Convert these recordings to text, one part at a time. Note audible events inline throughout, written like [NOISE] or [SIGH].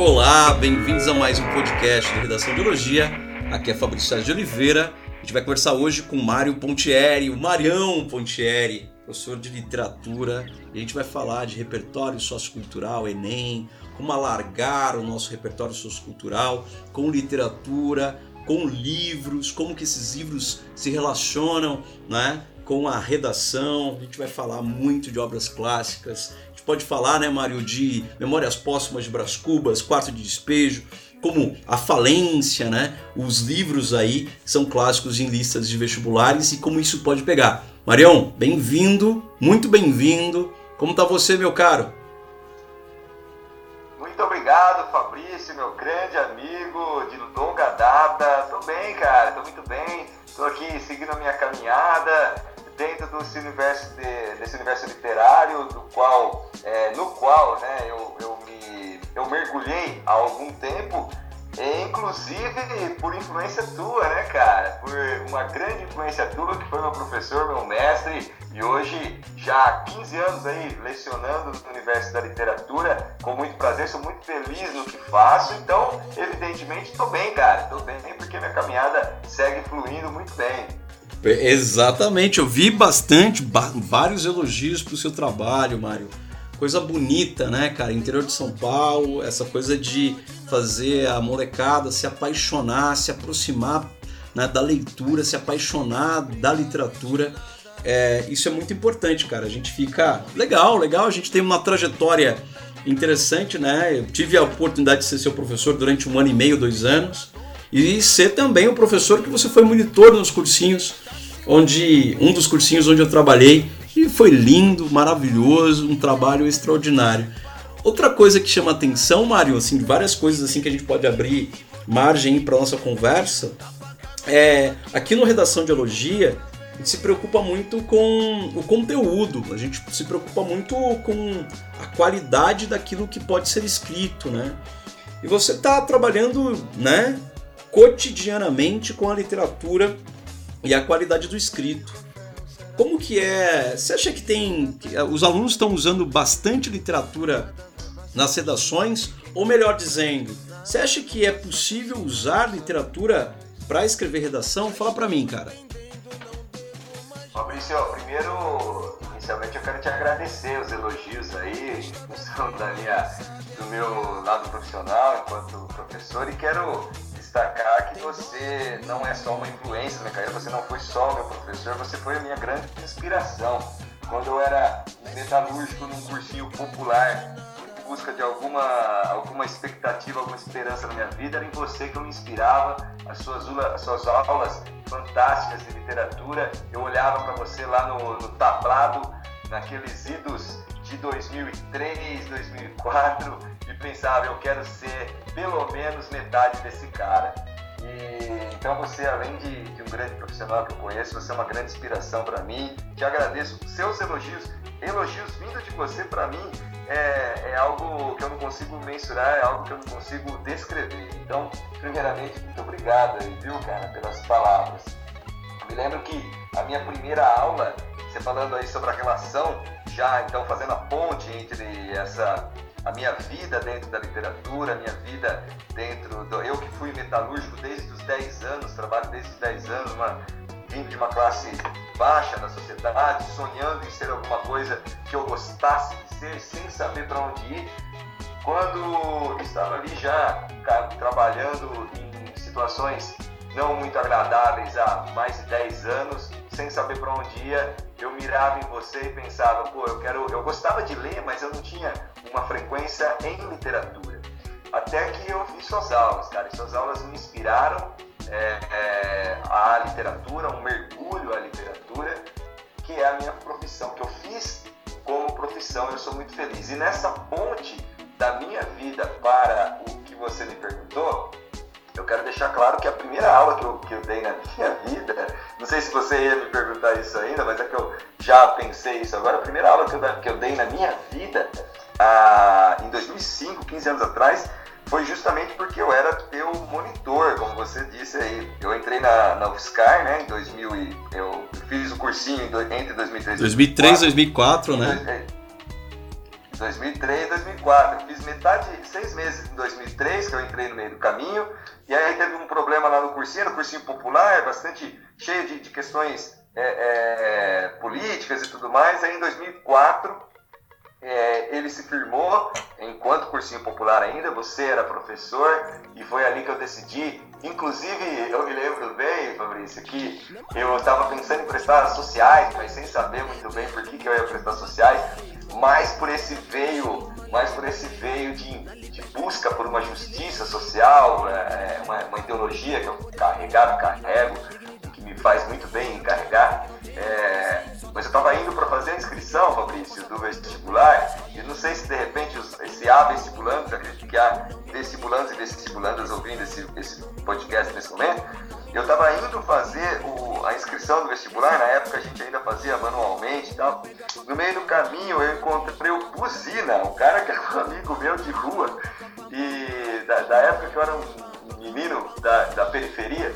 Olá, bem-vindos a mais um podcast do Redação de Biologia. Aqui é Fabrício Sérgio de Oliveira. A gente vai conversar hoje com Mário Pontieri, o Marião Pontieri, professor de literatura. E a gente vai falar de repertório sociocultural, Enem, como alargar o nosso repertório sociocultural com literatura, com livros, como que esses livros se relacionam né, com a redação. A gente vai falar muito de obras clássicas, gente pode falar, né, Mário, de Memórias Póstumas de Brás Cubas, Quarto de Despejo, como A Falência, né? Os livros aí são clássicos em listas de vestibulares e como isso pode pegar. Marião, bem-vindo, muito bem-vindo. Como tá você, meu caro? Muito obrigado, Fabrício, meu grande amigo de longa data. Tô bem, cara, tô muito bem. Tô aqui seguindo a minha caminhada dentro desse universo, de, desse universo literário, do qual, é, no qual né, eu, eu, me, eu mergulhei há algum tempo, e, inclusive por influência tua, né, cara? Por uma grande influência tua, que foi meu professor, meu mestre, e hoje, já há 15 anos aí, lecionando no universo da literatura, com muito prazer, sou muito feliz no que faço, então, evidentemente, estou bem, cara, estou bem, porque minha caminhada segue fluindo muito bem. Exatamente, eu vi bastante, vários elogios pro seu trabalho, Mário. Coisa bonita, né, cara? Interior de São Paulo, essa coisa de fazer a molecada se apaixonar, se aproximar né, da leitura, se apaixonar da literatura. É, isso é muito importante, cara. A gente fica legal, legal. A gente tem uma trajetória interessante, né? Eu tive a oportunidade de ser seu professor durante um ano e meio, dois anos, e ser também o professor que você foi monitor nos cursinhos onde um dos cursinhos onde eu trabalhei e foi lindo, maravilhoso, um trabalho extraordinário. Outra coisa que chama atenção, Mário, assim, várias coisas assim que a gente pode abrir margem para nossa conversa, é aqui no redação de elogia a gente se preocupa muito com o conteúdo, a gente se preocupa muito com a qualidade daquilo que pode ser escrito, né? E você está trabalhando, né, cotidianamente com a literatura e a qualidade do escrito. Como que é? Você acha que tem. Eh, os alunos estão usando bastante literatura nas redações? Ou melhor dizendo, você acha que é possível usar literatura para escrever redação? Fala para mim, cara. Fabrício, primeiro, inicialmente eu quero te agradecer os elogios aí, [LAUGHS] da minha, do meu lado profissional enquanto professor e quero destacar que você não é só uma influência na carreira, você não foi só meu professor, você foi a minha grande inspiração. Quando eu era metalúrgico num cursinho popular, em busca de alguma, alguma expectativa, alguma esperança na minha vida, era em você que eu me inspirava, as suas, as suas aulas fantásticas de literatura, eu olhava para você lá no, no tablado, naqueles idos de 2003, 2004 e pensava, eu quero ser pelo menos metade desse cara. E, então você, além de, de, um grande profissional que eu conheço, você é uma grande inspiração para mim. Te agradeço seus elogios. Elogios vindo de você para mim é, é, algo que eu não consigo mensurar, é algo que eu não consigo descrever. Então, primeiramente, muito obrigado viu, cara, pelas palavras. Me lembro que a minha primeira aula, você falando aí sobre a relação, já então fazendo a ponte entre essa a minha vida dentro da literatura, a minha vida dentro do. Eu que fui metalúrgico desde os 10 anos, trabalho desde os 10 anos, uma, vindo de uma classe baixa da sociedade, sonhando em ser alguma coisa que eu gostasse de ser, sem saber para onde ir. Quando estava ali já trabalhando em situações não muito agradáveis há mais de 10 anos, sem saber para onde ia, eu mirava em você e pensava, pô, eu quero, eu gostava de ler, mas eu não tinha uma frequência em literatura. Até que eu vi suas aulas, cara, e suas aulas me inspiraram é, é, à literatura, um mergulho à literatura, que é a minha profissão, que eu fiz como profissão, eu sou muito feliz. E nessa ponte da minha vida para o que você me perguntou, eu quero deixar claro que a primeira aula que eu, que eu dei na minha [LAUGHS] vida, não sei se você ia me perguntar isso ainda, mas é que eu já pensei isso agora, a primeira aula que eu, que eu dei na minha vida, ah, em 2005, 15 anos atrás, foi justamente porque eu era teu monitor, como você disse aí. Eu entrei na, na UFSCar, né, em 2000 e eu fiz o cursinho entre 2003 e 2003 2004, 2004 né? 2003 e 2004. Eu fiz metade, seis meses em 2003, que eu entrei no meio do caminho, e aí teve um problema lá no cursinho, no cursinho popular, bastante cheio de, de questões é, é, políticas e tudo mais. Aí em 2004 é, ele se firmou enquanto cursinho popular ainda, você era professor e foi ali que eu decidi. Inclusive, eu me lembro bem, Fabrício, que eu estava pensando em prestar sociais, mas sem saber muito bem por que, que eu ia prestar sociais, mais por esse veio, mais por esse veio de, de busca por uma justiça social, é, uma, uma ideologia que eu carregava, carrego, que me faz muito bem carregar. É, mas eu estava indo para fazer a inscrição, Fabrício, do vestibular, e não sei se de repente os, esse A vestibulantes, acredito que há vestibulantes e vestibulandas ouvindo esse, esse podcast nesse momento, eu estava indo fazer o, a inscrição do vestibular, na época a gente ainda fazia manualmente e tal. No meio do caminho eu encontrei o Buzina, um cara que era um amigo meu de rua, e da, da época que eu era um menino da, da periferia,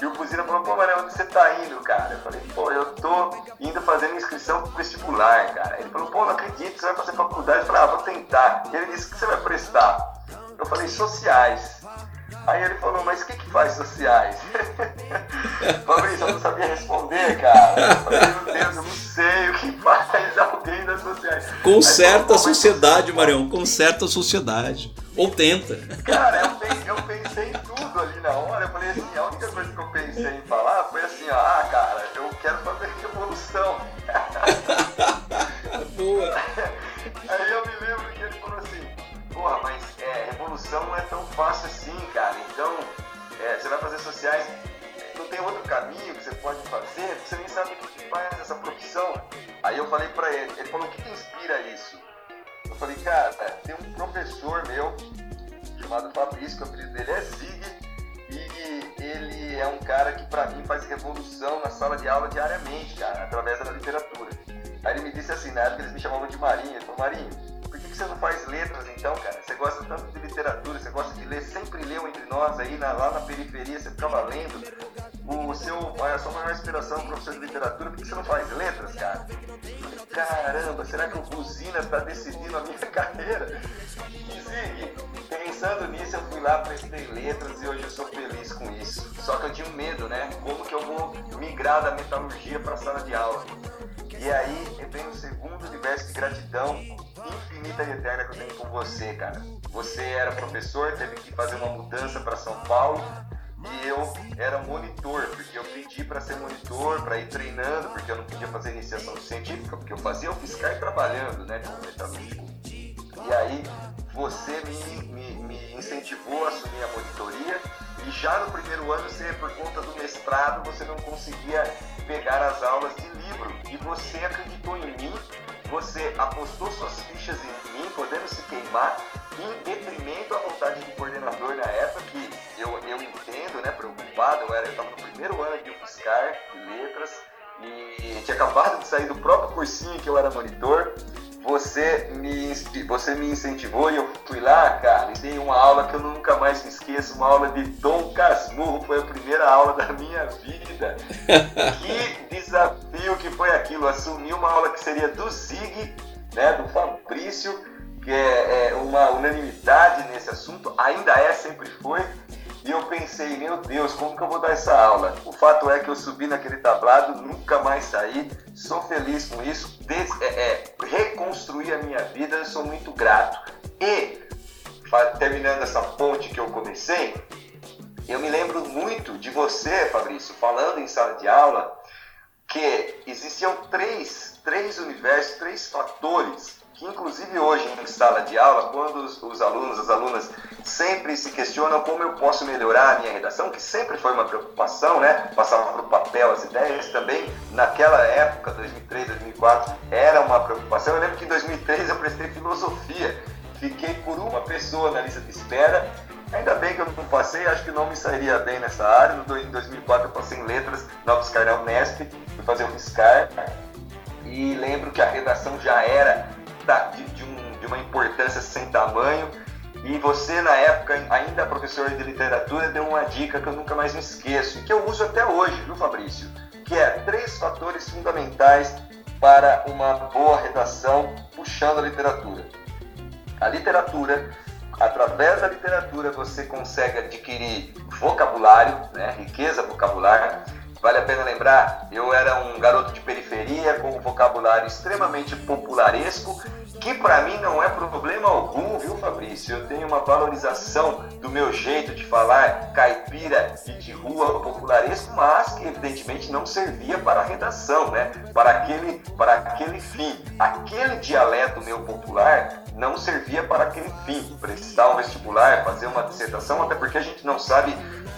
e o Buzina falou, pô, Mané, onde você tá indo, cara? Eu falei, pô, eu tô indo fazendo inscrição pro vestibular, cara. Ele falou, pô, não acredito, você vai fazer faculdade. Eu falei, ah, vou tentar. E ele disse, o que você vai prestar? Eu falei, sociais. Aí ele falou, mas o que que faz sociais? Fabrício, [LAUGHS] eu não sabia responder, cara. Eu falei, meu Deus, eu não sei o que faz alguém das sociais. Conserta a sociedade, Marião, conserta a sociedade. Ou tenta. Cara, eu pensei, eu pensei em tudo ali na hora. Eu falei assim, a única coisa que eu pensei em falar foi assim, ah, cara, eu quero fazer revolução. [LAUGHS] [LAUGHS] Boa. Revolução não é tão fácil assim, cara. Então, é, você vai fazer sociais, não tem outro caminho que você pode fazer, você nem sabe o que faz essa profissão. Aí eu falei pra ele, ele falou, o que, que inspira isso? Eu falei, cara, tem um professor meu chamado Fabrício, que o apelido dele é Zig, e ele é um cara que pra mim faz revolução na sala de aula diariamente, cara, através da literatura. Aí ele me disse assim, na época eles me chamavam de Marinho, ele falou, Marinho, que, você não faz letras então, cara? Você gosta tanto de literatura, você gosta de ler, sempre leu entre nós aí, na, lá na periferia, você ficava lendo. O seu, a sua maior inspiração, professor de literatura, por que você não faz letras, cara? Caramba, será que o Buzina está decidindo a minha [LAUGHS] carreira? E pensando nisso, eu fui lá, prestei letras e hoje eu sou feliz com isso. Só que eu tinha um medo, né? Como que eu vou migrar da metalurgia para a sala de aula? E aí vem o segundo universo de gratidão infinita e eterna que eu tenho com você, cara. Você era professor, teve que fazer uma mudança para São Paulo e eu era monitor, porque eu pedi para ser monitor, para ir treinando, porque eu não podia fazer iniciação científica, porque eu fazia o fiscal trabalhando, né, como metalúrgico. E aí você me, me, me incentivou a assumir a monitoria e já no primeiro ano, você, por conta do mestrado, você não conseguia pegar as aulas de livro. E você acreditou em mim, você apostou suas fichas em mim, podendo se queimar, em detrimento à vontade do coordenador na época, que eu, eu entendo, né, preocupado, eu estava no primeiro ano de UFSCar, de letras, e tinha acabado de sair do próprio cursinho que eu era monitor, você me, você me incentivou e eu fui lá, cara, e dei uma aula que eu nunca mais me esqueço, uma aula de Dom Casmurro, foi a primeira aula da minha vida. [LAUGHS] que desafio que foi aquilo, assumir uma aula que seria do Zig, né, do Fabrício, que é, é uma unanimidade nesse assunto, ainda é, sempre foi, e eu pensei, meu Deus, como que eu vou dar essa aula? O fato é que eu subi naquele tablado, nunca mais saí, sou feliz com isso, é, é, reconstruí a minha vida, eu sou muito grato. E, terminando essa ponte que eu comecei, eu me lembro muito de você, Fabrício, falando em sala de aula, que existiam três, três universos, três fatores que inclusive hoje em sala de aula, quando os, os, alunos, as alunas sempre se questionam como eu posso melhorar a minha redação, que sempre foi uma preocupação, né? Passava para o papel as ideias também, naquela época, 2003, 2004, era uma preocupação. Eu lembro que em 2003 eu prestei filosofia, fiquei por uma pessoa na lista de espera. Ainda bem que eu não passei, acho que não me sairia bem nessa área. Em 2004 eu passei em letras na UFSCar na Unesp, fui fazer o FISCAR. E lembro que a redação já era de, de, um, de uma importância sem tamanho. E você, na época, ainda professor de literatura, deu uma dica que eu nunca mais me esqueço, e que eu uso até hoje, viu, Fabrício? Que é três fatores fundamentais para uma boa redação puxando a literatura. A literatura, através da literatura você consegue adquirir vocabulário, né, riqueza vocabular. Vale a pena lembrar, eu era um garoto de periferia com um vocabulário extremamente popularesco que para mim não é problema algum, viu, Fabrício? Eu tenho uma valorização do meu jeito de falar caipira e de rua popularesco, mas que evidentemente não servia para a redação, né? Para aquele, para aquele fim. Aquele dialeto meu popular não servia para aquele fim, prestar um vestibular, fazer uma dissertação, até porque a gente não sabe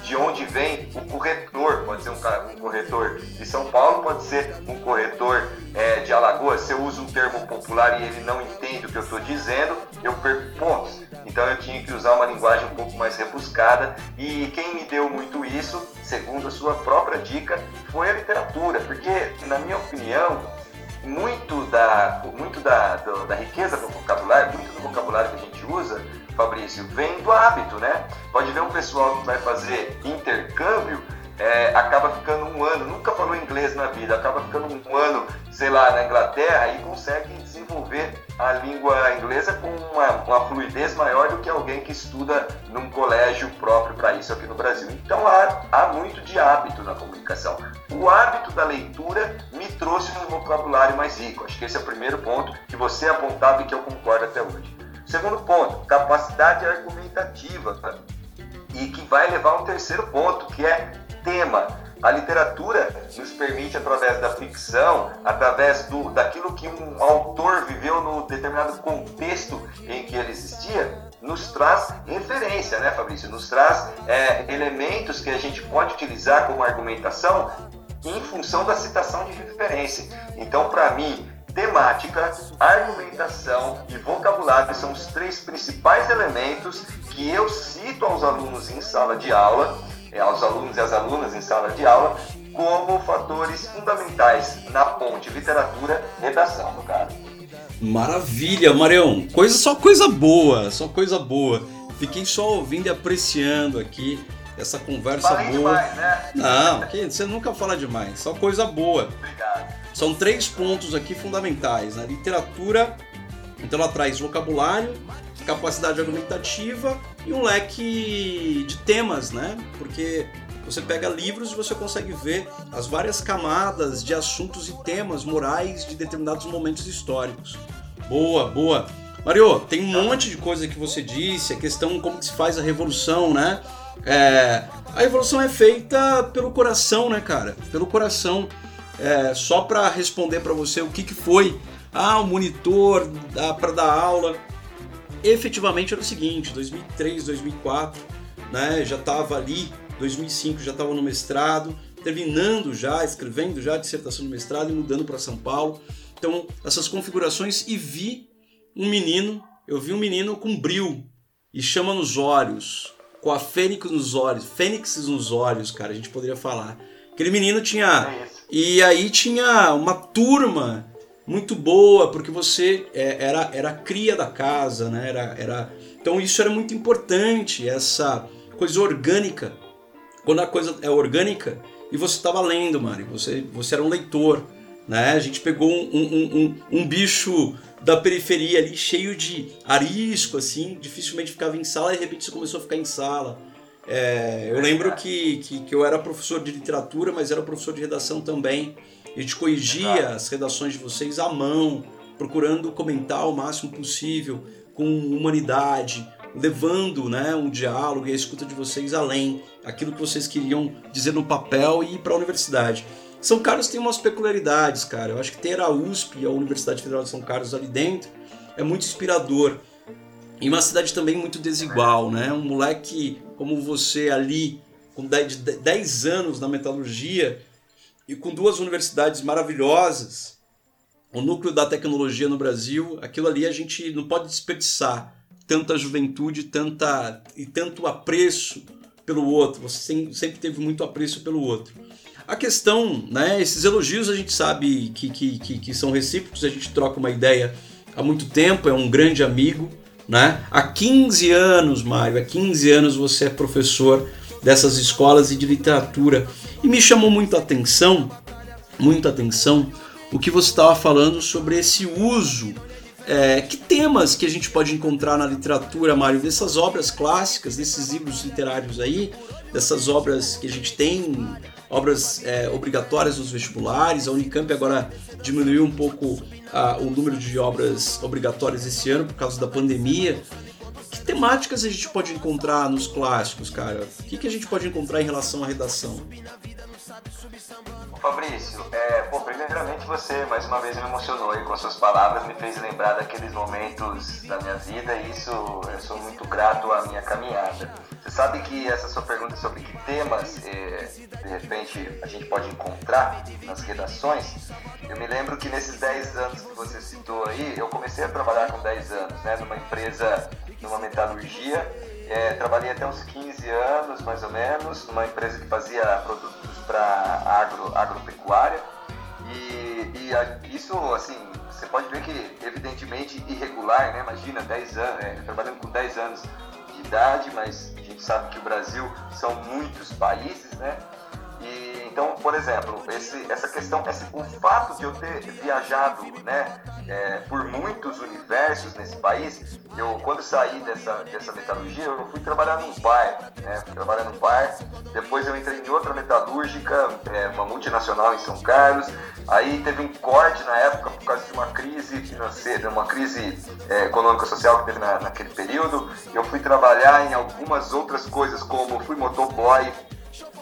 de onde vem o corretor. Pode ser um, um corretor de São Paulo, pode ser um corretor é, de Alagoas. Se eu uso um termo popular e ele não entende o que eu estou dizendo, eu perco pontos. Então eu tinha que usar uma linguagem um pouco mais rebuscada e quem me deu muito isso, segundo a sua própria dica, foi a literatura, porque na minha opinião muito da muito da, da riqueza do vocabulário, muito do vocabulário que a gente usa Fabrício, vem do hábito, né? Pode ver um pessoal que vai fazer intercâmbio, é, acaba ficando um ano, nunca falou inglês na vida, acaba ficando um ano, sei lá, na Inglaterra e consegue desenvolver a língua inglesa com uma, uma fluidez maior do que alguém que estuda num colégio próprio para isso aqui no Brasil. Então há, há muito de hábito na comunicação. O hábito da leitura me trouxe um vocabulário mais rico. Acho que esse é o primeiro ponto que você apontava e que eu concordo até hoje. Segundo ponto, capacidade argumentativa. E que vai levar a um terceiro ponto, que é tema. A literatura nos permite, através da ficção, através do, daquilo que um autor viveu no determinado contexto em que ele existia, nos traz referência, né, Fabrício? Nos traz é, elementos que a gente pode utilizar como argumentação em função da citação de referência. Então, para mim, temática, argumentação e vocabulário são os três principais elementos que eu cito aos alunos em sala de aula, é, aos alunos e às alunas em sala de aula, como fatores fundamentais na ponte literatura-redação, no caso. Maravilha, Marião. Coisa, só coisa boa, só coisa boa. Fiquei só ouvindo e apreciando aqui essa conversa Falei boa. Demais, né? Não, você nunca fala demais, só coisa boa. Obrigado. São três pontos aqui fundamentais. A literatura, então ela traz vocabulário, capacidade argumentativa e um leque de temas, né? Porque você pega livros e você consegue ver as várias camadas de assuntos e temas morais de determinados momentos históricos. Boa, boa. Mario, tem um monte de coisa que você disse, a questão como que se faz a revolução, né? É, a revolução é feita pelo coração, né, cara? Pelo coração é, só para responder para você o que, que foi ah, o monitor para dar aula. Efetivamente era o seguinte, 2003, 2004, né, já estava ali, 2005 já estava no mestrado, terminando já, escrevendo já a dissertação do mestrado e mudando para São Paulo. Então, essas configurações e vi um menino, eu vi um menino com bril e chama nos olhos, com a fênix nos olhos, fênix nos olhos, cara, a gente poderia falar. Aquele menino tinha. E aí tinha uma turma muito boa, porque você é, era, era cria da casa, né? Era, era... Então isso era muito importante, essa coisa orgânica. Quando a coisa é orgânica e você estava lendo, Mário, você, você era um leitor. Né? A gente pegou um, um, um, um bicho da periferia ali, cheio de arisco, assim, dificilmente ficava em sala, e de repente você começou a ficar em sala. É, eu lembro que, que, que, eu era professor de literatura, mas era professor de redação também. A gente corrigia as redações de vocês à mão, procurando comentar o máximo possível, com humanidade, levando né, um diálogo e a escuta de vocês além, aquilo que vocês queriam dizer no papel e ir para a universidade. São Carlos tem umas peculiaridades, cara. Eu acho que ter a USP e a Universidade Federal de São Carlos ali dentro é muito inspirador. E uma cidade também muito desigual, né? Um moleque como você ali, com 10 anos na metalurgia e com duas universidades maravilhosas, o núcleo da tecnologia no Brasil, aquilo ali a gente não pode desperdiçar tanta juventude tanta, e tanto apreço pelo outro. Você sempre teve muito apreço pelo outro. A questão, né, esses elogios a gente sabe que, que, que, que são recíprocos, a gente troca uma ideia há muito tempo, é um grande amigo, né? Há 15 anos, Mário, há 15 anos você é professor dessas escolas e de literatura. E me chamou muito a atenção, muita atenção, o que você estava falando sobre esse uso É, que temas que a gente pode encontrar na literatura, Mário, dessas obras clássicas, desses livros literários aí, dessas obras que a gente tem, obras é, obrigatórias nos vestibulares. A Unicamp agora diminuiu um pouco o número de obras obrigatórias esse ano por causa da pandemia. Que temáticas a gente pode encontrar nos clássicos, cara? O que, que a gente pode encontrar em relação à redação? Fabrício, é, primeiramente você mais uma vez me emocionou aí com suas palavras, me fez lembrar daqueles momentos da minha vida e isso eu sou muito grato à minha caminhada. Você sabe que essa sua pergunta sobre que temas é, de repente a gente pode encontrar nas redações, eu me lembro que nesses 10 anos que você citou aí, eu comecei a trabalhar com 10 anos, né, numa empresa, numa metalurgia é, trabalhei até uns 15 anos, mais ou menos, numa empresa que fazia produtos para agro, agropecuária. E, e a, isso, assim, você pode ver que, evidentemente, irregular, né? Imagina, 10 anos, é, trabalhando com 10 anos de idade, mas a gente sabe que o Brasil são muitos países, né? E, então, por exemplo, esse, essa questão, esse, o fato de eu ter viajado né, é, por muitos universos nesse país, eu quando saí dessa, dessa metalurgia, eu fui trabalhar num bar, né, fui trabalhar num bar, depois eu entrei em outra metalúrgica, é, uma multinacional em São Carlos, aí teve um corte na época por causa de uma crise financeira, uma crise é, econômica-social que teve na, naquele período, eu fui trabalhar em algumas outras coisas, como fui motoboy,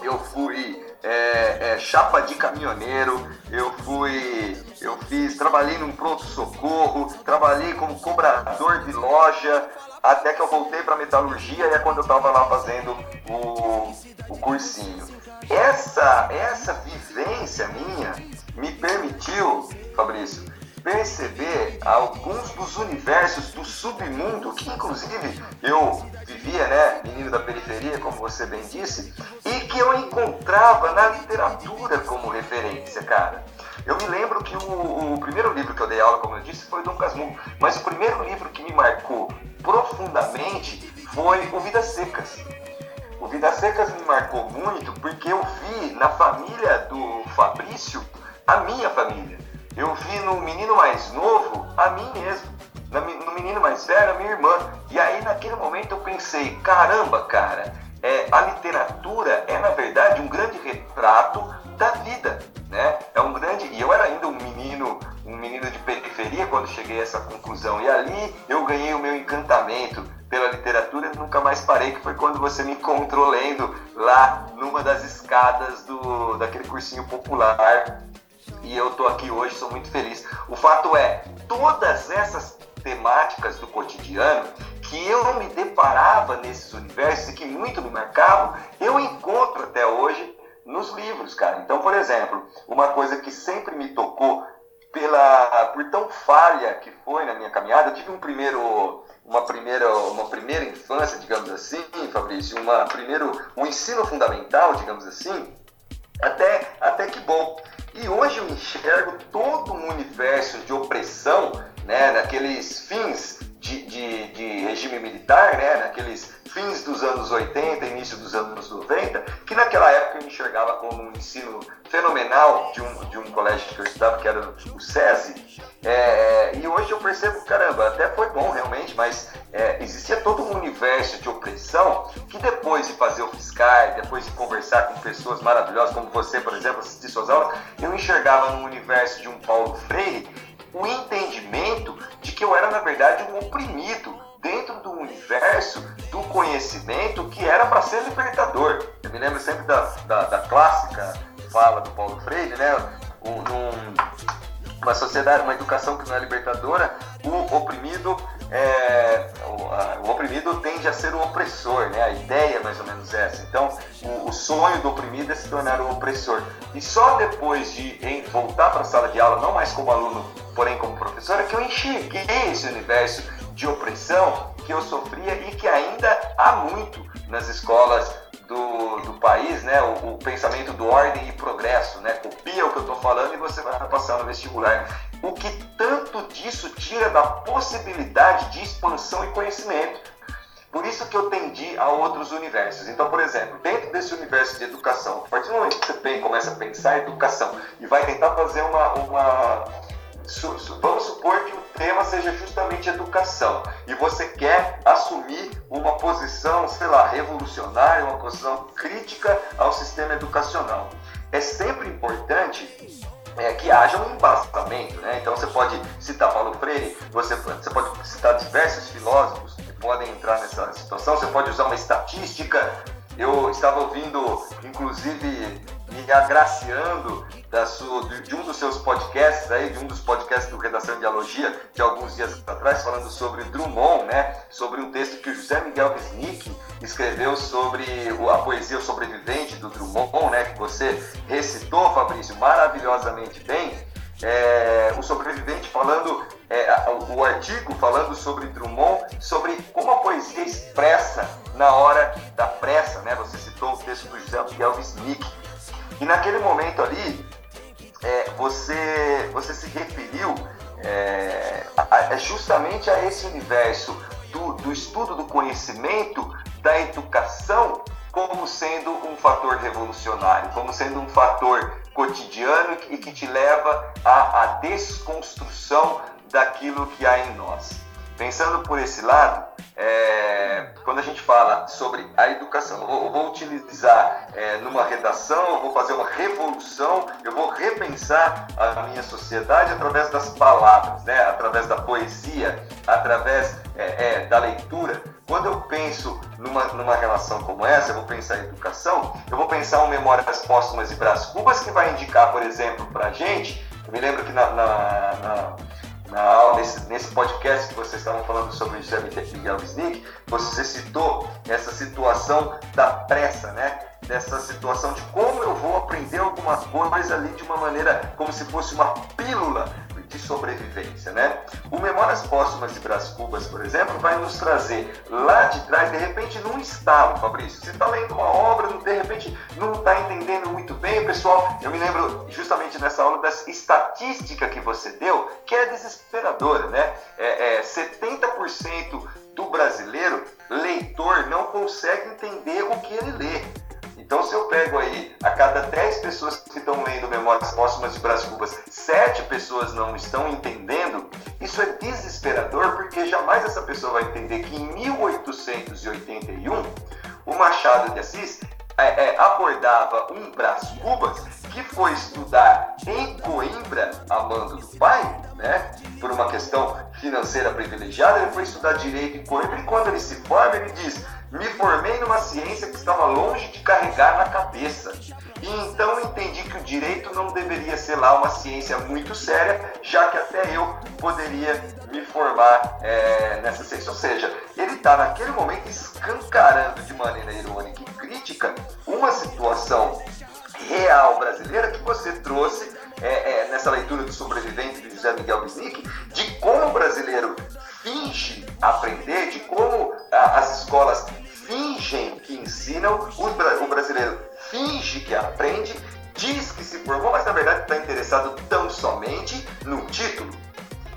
eu fui é, é, chapa de caminhoneiro, eu fui, eu fiz, trabalhei num pronto-socorro, trabalhei como cobrador de loja, até que eu voltei para metalurgia e é quando eu estava lá fazendo o, o cursinho. Essa, essa vivência minha me permitiu, Fabrício, perceber alguns dos universos do submundo que inclusive eu vivia, né, menino da periferia, como você bem disse, e que eu encontrava na literatura como referência, cara. Eu me lembro que o, o primeiro livro que eu dei aula, como eu disse, foi Dom Casmurro, mas o primeiro livro que me marcou profundamente foi o Vidas Secas. O Vidas Secas me marcou muito porque eu vi na família do Fabrício a minha família. Eu vi no menino mais novo a mim mesmo, no menino mais velho a minha irmã. E aí naquele momento eu pensei, caramba, cara, é, a literatura é na verdade um grande retrato da vida, né? É um grande e eu era ainda um menino, um menino de periferia quando cheguei a essa conclusão. E ali eu ganhei o meu encantamento pela literatura e nunca mais parei, que foi quando você me encontrou lendo lá numa das escadas do daquele cursinho popular e eu estou aqui hoje, sou muito feliz. O fato é, todas essas temáticas do cotidiano que eu me deparava nesses universos e que muito me marcavam, eu encontro até hoje nos livros, cara. Então, por exemplo, uma coisa que sempre me tocou pela por tão falha que foi na minha caminhada, eu tive um primeiro uma primeira uma primeira infância, digamos assim, Fabrício, uma primeiro um ensino fundamental, digamos assim, até até que bom. E hoje eu enxergo todo um universo de opressão, né, naqueles fins de, de, de, regime militar, né, naqueles fins dos anos 80, início dos anos 90, que naquela época eu enxergava como um ensino fenomenal de um, de um colégio que eu estudava, que era o SESI. É, e hoje eu percebo, caramba, até foi bom realmente, mas é, existia todo um universo de opressão que depois de fazer o fiscal, depois de conversar com pessoas maravilhosas como você, por exemplo, assistir suas aulas, eu enxergava no universo de um Paulo Freire o entendimento de que eu era, na verdade, um oprimido dentro do universo do conhecimento que era para ser libertador. Eu me lembro sempre da, da, da clássica fala do Paulo Freire, né? Um, uma sociedade, uma educação que não é libertadora, o oprimido é, o, o, oprimido tende a ser o opressor, né? A ideia é mais ou menos essa. Então, o, o sonho do oprimido é se tornar o opressor. E só depois de em, voltar para a sala de aula, não mais como aluno, porém como professor, é que eu enxerguei esse universo de opressão que eu sofria e que ainda há muito nas escolas do, do país, né, o, o, pensamento do ordem e progresso, né, copia o que eu estou falando e você vai passar no vestibular. O que tanto disso tira da possibilidade de expansão e conhecimento. Por isso que eu tendi a outros universos. Então, por exemplo, dentro desse universo de educação, a partir do momento que você começa a pensar em educação e vai tentar fazer uma, uma vamos supor que o tema seja justamente educação e você quer assumir uma posição, sei lá, revolucionária, uma posição crítica ao sistema educacional. É sempre importante é, que haja um embasamento, né? Então você pode citar Paulo Freire, você, você pode citar diversos filósofos que podem entrar nessa situação, você pode usar uma estatística. Eu estava ouvindo, inclusive, me agraciando da sua, de um dos seus podcasts aí, de um dos podcasts do Redação Dialogia, de alguns dias atrás, falando sobre Drummond, né? Sobre um texto que o José Miguel Wisnik escreveu sobre a poesia sobrevivente do Drummond, né? Que você recitou, Fabrício, maravilhosamente bem. É, o sobrevivente falando, é, o artigo falando sobre Drummond, sobre como a poesia expressa na hora da pressa, né? Você citou o texto do José Miguel Wisnik. E naquele momento ali, é, você, você se referiu é, a, justamente a esse universo do, do estudo do conhecimento, da educação, como sendo um fator revolucionário, como sendo um fator cotidiano e que te leva à desconstrução daquilo que há em nós. Pensando por esse lado, é, quando a gente fala sobre a educação, eu vou, vou utilizar é, numa redação, eu vou fazer uma revolução, eu vou repensar a minha sociedade através das palavras, né? através da poesia, através é, é da leitura. Quando eu penso numa, numa relação como essa, eu vou pensar em educação, eu vou pensar em Memórias Póstumas e Brás Cubas, que vai indicar, por exemplo, para a gente, eu me lembro que na, na, na nesse, nesse podcast que vocês estavam falando sobre José Miguel Wisnik, você citou essa situação da pressa, né? Dessa situação de como eu vou aprender alguma coisa ali de uma maneira como se fosse uma pílula de sobrevivência, né? O Memórias Póstumas de Brás Cubas, por exemplo, vai nos trazer lá de trás, de repente, num estalo, Fabrício. Você está lendo uma obra, de repente não está entendendo muito bem, pessoal. Eu me lembro justamente nessa aula da estatística que você deu, que é desesperadora, né? É, é 70% do brasileiro leitor não consegue entender o que ele lê. Então, se eu pego aí, a cada 10 pessoas que estão lendo Memórias Póstumas de Brás Cubas, 7 pessoas não estão entendendo, isso é desesperador, porque jamais essa pessoa vai entender que em 1881, o Machado de Assis é, é, abordava um Brás Cubas que foi estudar em Coimbra, a mando do pai, né? Por uma questão financeira privilegiada, ele foi estudar direito em Coimbra e quando ele se forma, ele diz: me formei numa ciência que estava longe de carregar na cabeça. E então entendi que o direito não deveria ser lá uma ciência muito séria, já que até eu poderia me formar é, nessa ciência. Ou seja, ele está naquele momento escancarando de maneira irônica e crítica uma situação real brasileira que você trouxe é, é, nessa leitura do sobrevivente de José Miguel Wisnik, de como o brasileiro finge aprender, de como a, as escolas fingem que ensinam, o, brasileiro finge que aprende, diz que se formou, mas na verdade está interessado tão somente no título.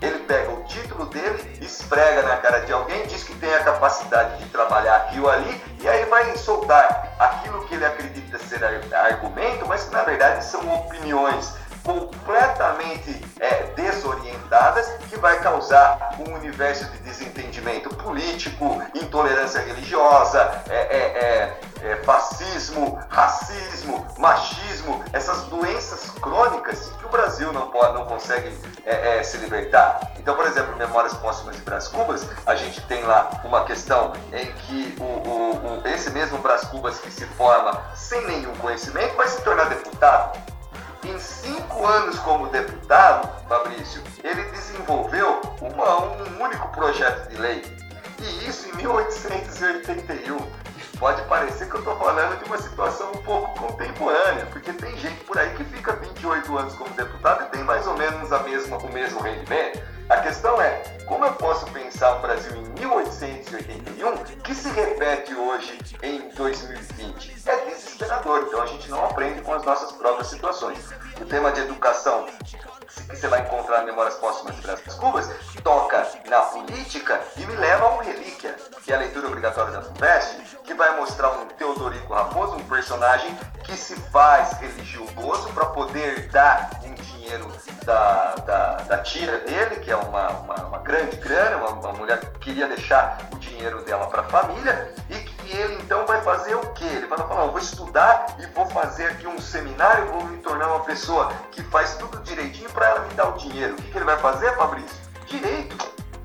Ele pega o título dele, esfrega na cara de alguém, diz que tem a capacidade de trabalhar aqui ou ali, e aí vai soltar aquilo que ele acredita ser argumento, mas que na verdade são opiniões completamente é, desorientadas que vai causar um universo de desentendimento político, intolerância religiosa, é, é, é, é fascismo, racismo, machismo, essas doenças crônicas que o Brasil não, pode, não consegue é, se libertar. Então, por exemplo, Memórias Póstumas de Brás Cubas, a gente tem lá uma questão em que o, o, o, esse mesmo Brás Cubas que se forma sem nenhum conhecimento vai se tornar deputado em cinco anos como deputado, Fabrício, ele desenvolveu uma, um único projeto de lei. E isso em 1881. Pode parecer que eu estou falando de uma situação um pouco contemporânea, porque tem gente por aí que fica 28 anos como deputado e tem mais ou menos a mesma, o mesmo rendimento. A questão é, como eu posso pensar um Brasil em 1881 que se repete hoje em 2020? É desesperador, então a gente não aprende com as nossas próprias situações. O tema de educação que você vai encontrar em Memórias Póstumas de Brasil Cubas, toca na política e me leva a uma relíquia, que é a leitura obrigatória da FUVEST, que vai mostrar um Teodorico Raposo, um personagem que se faz religioso para poder dar um dinheiro da, da, da tia dele, que é uma, uma, uma grande grana, uma, uma, mulher que queria deixar o dinheiro dela para a família, e que ele então vai fazer o quê? Ele vai falar, eu vou estudar e vou fazer aqui um seminário, vou me tornar uma pessoa que faz tudo direitinho para ela me dar o dinheiro. O que, que ele vai fazer, Fabrício? Direito.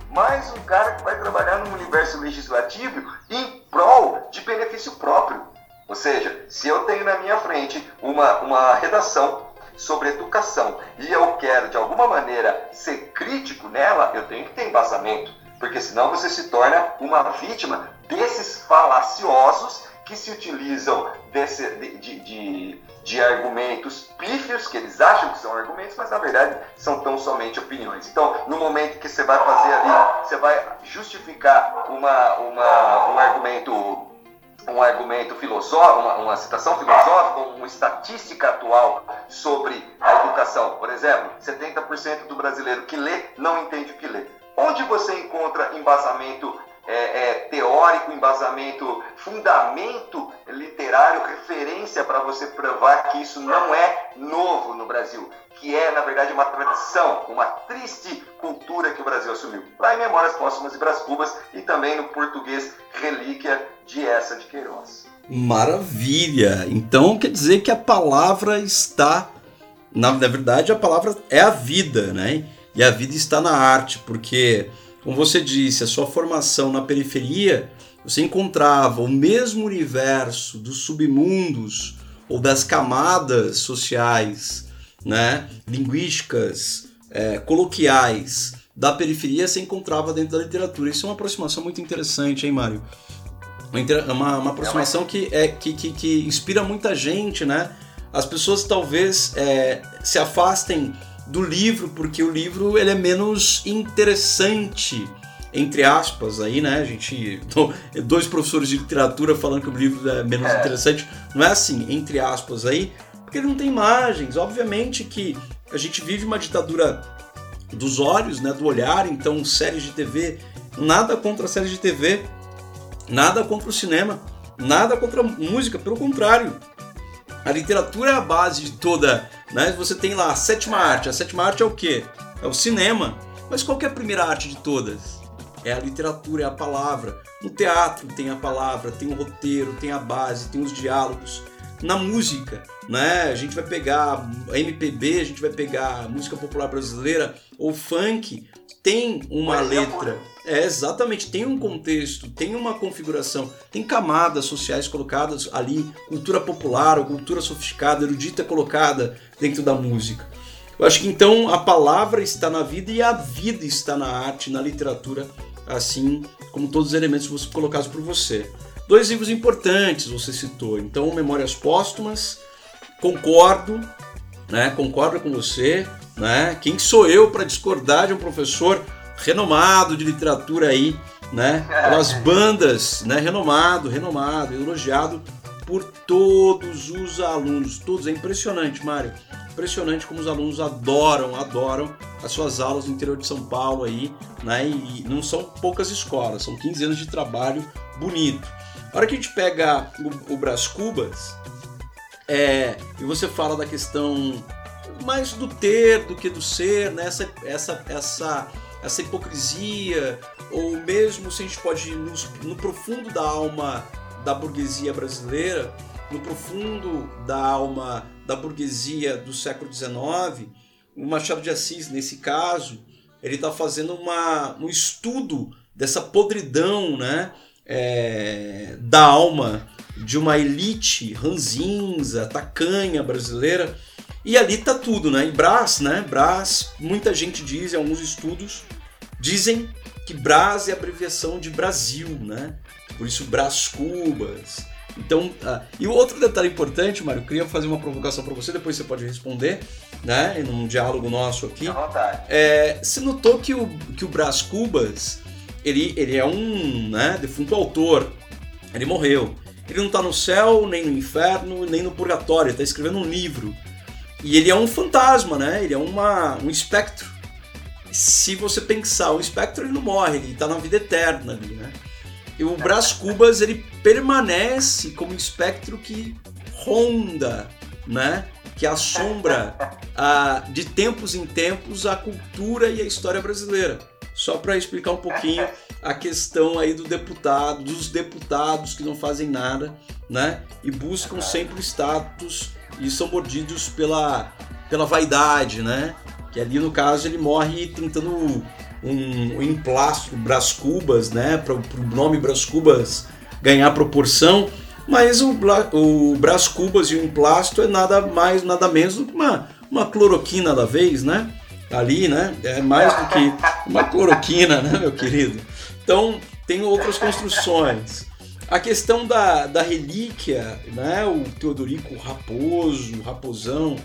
Mais um cara que vai trabalhar no universo legislativo em prol de benefício próprio. Ou seja, se eu tenho na minha frente uma, uma redação sobre educação e eu quero de alguma maneira ser crítico nela, eu tenho que ter embasamento, porque senão você se torna uma vítima desses falaciosos que se utilizam desse, de, de, de, argumentos pífios, que eles acham que são argumentos, mas na verdade são tão somente opiniões. Então, no momento que você vai fazer ali, você vai justificar uma, uma, um argumento um argumento filosófico, uma, uma, citação filosófica, uma estatística atual sobre a educação. Por exemplo, 70% do brasileiro que lê não entende o que lê. Onde você encontra embasamento é, é, teórico, embasamento, fundamento literário, referência para você provar que isso não é novo no Brasil, que é, na verdade, uma tradição, uma triste cultura que o Brasil assumiu. Lá em Memórias Póstumas e Brás Cubas e também no português Relíquia de Essa de Queiroz. Maravilha! Então quer dizer que a palavra está. Na verdade, a palavra é a vida, né? E a vida está na arte, porque como você disse, a sua formação na periferia, você encontrava o mesmo universo dos submundos ou das camadas sociais, né, linguísticas, é, coloquiais da periferia, você encontrava dentro da literatura. Isso é uma aproximação muito interessante, hein, Mário? Uma, uma aproximação que, é, que, que, que inspira muita gente, né? As pessoas talvez é, se afastem do livro, porque o livro ele é menos interessante, entre aspas, aí, né? A gente. [LAUGHS] Dois professores de literatura falando que o livro é menos é. interessante. Não é assim, entre aspas, aí, porque ele não tem imagens. Obviamente que a gente vive uma ditadura dos olhos, né? Do olhar, então séries de TV, nada contra séries de TV, nada contra o cinema, nada contra a música, pelo contrário. A literatura é a base de toda né? Você tem lá a sétima arte. A sétima arte é o quê? É o cinema. Mas qual é a primeira arte de todas? É a literatura, é a palavra. No teatro tem a palavra, tem o roteiro, tem a base, tem os diálogos. Na música, né? A gente vai pegar a MPB, a gente vai pegar a música popular brasileira ou funk, tem uma letra. É, exatamente, tem um contexto, tem uma configuração, tem camadas sociais colocadas ali, cultura popular ou cultura sofisticada, erudita colocada dentro da música. Eu acho que então a palavra está na vida e a vida está na arte, na literatura, assim como todos os elementos colocados por você. Dois livros importantes você citou, então Memórias Póstumas, concordo, né? Concordo com você, né? Quem sou eu para discordar de um professor renomado de literatura aí, né? Pelas bandas, né? Renomado, renomado, elogiado por todos os alunos. Todos, é impressionante, Mário. Impressionante como os alunos adoram, adoram as suas aulas no interior de São Paulo aí, né? E não são poucas escolas, são 15 anos de trabalho bonito. A hora que a gente pega o, o Brás Cubas, é, e você fala da questão mais do ter do que do ser, né? essa, essa, essa, essa hipocrisia, ou mesmo se a gente pode ir no, no profundo da alma da burguesia brasileira, no profundo da alma da burguesia do século XIX, o Machado de Assis, nesse caso, ele está fazendo uma, um estudo dessa podridão né, é, da alma de uma elite ranzinza, tacanha brasileira, e ali tá tudo, né? E Brás, né? Brás, muita gente diz, em alguns estudos, dizem que Brás é abreviação de Brasil, né? Por isso Brás Cubas. Então, uh, e o outro detalhe importante, Mário, eu queria fazer uma provocação para você, depois você pode responder, né? Num diálogo nosso aqui. À vontade. É, você notou que o, que o Brás Cubas, ele, ele é um né, defunto autor. Ele morreu. Ele não está no céu, nem no inferno, nem no purgatório. Ele está escrevendo um livro. E ele é um fantasma, né? Ele é uma, um espectro. Se você pensar, o espectro ele não morre, ele está na vida eterna ali, né? E o Brás Cubas ele permanece como um espectro que ronda né? Que assombra a, de tempos em tempos a cultura e a história brasileira. Só para explicar um pouquinho a questão aí do deputado, dos deputados que não fazem nada, né? E buscam sempre status e são mordidos pela, pela vaidade, né? Que ali no caso ele morre tentando um, um emplasto, Brás Cubas, né? Para o nome Brás Cubas ganhar proporção. Mas o, o Brás Cubas e o emplasto é nada mais, nada menos do que uma, uma cloroquina da vez, né? Ali, né? É mais do que uma cloroquina, né, meu querido? Então, tem outras construções. A questão da, da relíquia, né? O Teodorico Raposo, Raposão.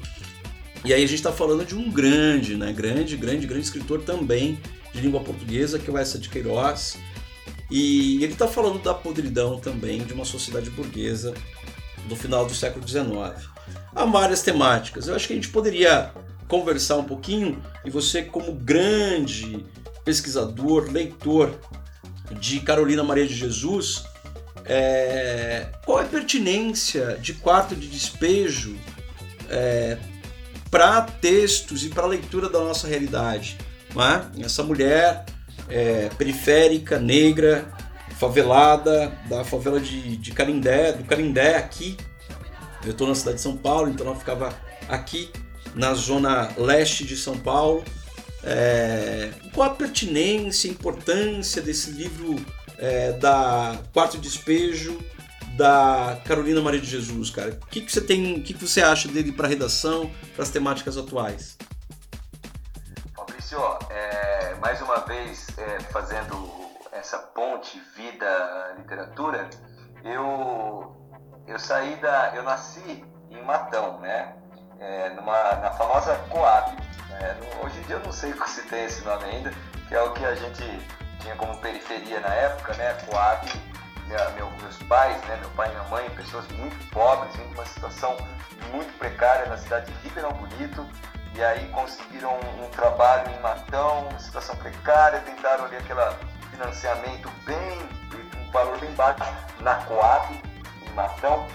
E aí a gente está falando de um grande, né? Grande, grande, grande escritor também de língua portuguesa, que é o Essa de Queiroz. E ele está falando da podridão também de uma sociedade burguesa do final do século XIX. Há várias temáticas. Eu acho que a gente poderia conversar um pouquinho e você, como grande pesquisador, leitor de Carolina Maria de Jesus, é, qual é a pertinência de quarto de despejo é, para textos e para leitura da nossa realidade? É? Essa mulher é, periférica, negra, favelada, da favela de, de Carindé, do Carindé aqui. Eu estou na cidade de São Paulo, então ela ficava aqui na zona leste de São Paulo. É, qual a pertinência, a importância desse livro é, da Quarto Despejo da Carolina Maria de Jesus, cara? O que, que você tem, o que, que você acha dele para redação, para as temáticas atuais? Fabrício, é, mais uma vez é, fazendo essa ponte vida-literatura, eu, eu saí da. Eu nasci em Matão, né? É, numa, na famosa Coab. Né? Hoje em dia eu não sei [LAUGHS] se tem esse nome ainda, que é o que a gente tinha como periferia na época, né? Coab, minha, meu, meus pais, né? meu pai e minha mãe, pessoas muito pobres, em uma situação muito precária na cidade de Ribeirão Bonito e aí conseguiram um trabalho em Matão, situação precária, tentaram ali aquele financiamento bem, um valor bem baixo na Coab, em Matão.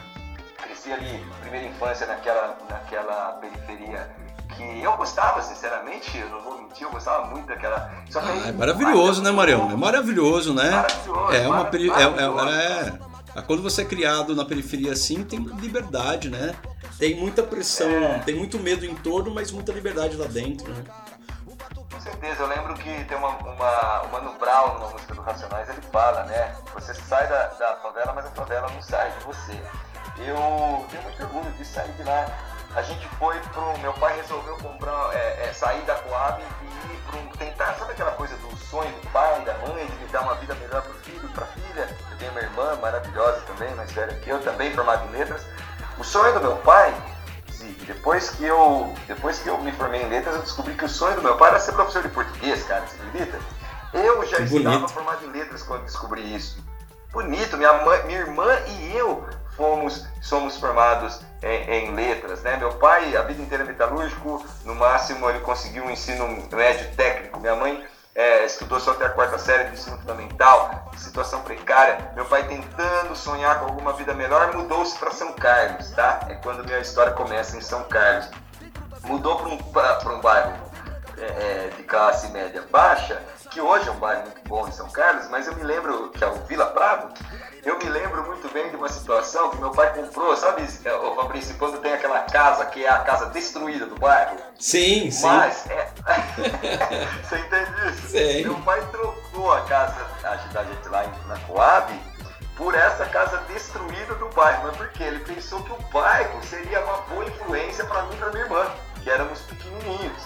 Cresci ali, primeira infância naquela, naquela periferia que eu gostava, sinceramente, eu não vou mentir, eu gostava muito daquela. Só que ah, é maravilhoso, né, Marião? É maravilhoso, né? Maravilhoso, é uma peri... é, é, é, quando você é criado na periferia assim, tem liberdade, né? Tem muita pressão, é. tem muito medo em torno, mas muita liberdade lá dentro, né? Com certeza, eu lembro que tem uma, uma, o Mano Brown, numa música do Racionais, ele fala, né? Você sai da, da favela, mas a favela não sai de você. Eu tenho muito orgulho de sair de lá. A gente foi pro. Meu pai resolveu comprar, é, é, sair da Coab e ir pro. tentar, sabe aquela coisa do sonho do pai, da mãe, de me dar uma vida melhor pro filho, pra filha? Eu tenho uma irmã maravilhosa também, mais velha que eu, também formada em letras. O sonho do meu pai, depois que eu, depois que eu me formei em letras, eu descobri que o sonho do meu pai era ser professor de português, cara, você acredita? Eu já estava formado em letras quando descobri isso. Bonito, minha, mãe, minha irmã e eu fomos, somos formados em, em, letras, né? Meu pai, a vida inteira metalúrgico, no máximo ele conseguiu um ensino médio técnico. Minha mãe é, estudou só até a quarta série do ensino fundamental, situação precária. Meu pai tentando sonhar com alguma vida melhor, mudou-se para São Carlos, tá? É quando minha história começa em São Carlos. Mudou para um, um bairro é, é, de classe média baixa, que hoje é um bairro muito bom em São Carlos, mas eu me lembro que é o Vila Prado, eu me lembro muito bem de uma situação que meu pai comprou, sabe, é, o Fabrício, quando tem aquela casa que é a casa destruída do bairro? Sim, sim. Mas, é... [LAUGHS] você entende isso? Sim. Meu pai trocou a casa da gente lá na Coab por essa casa destruída do bairro. Mas por quê? Ele pensou que o bairro seria uma boa influência para mim e para minha irmã, que éramos pequenininhos.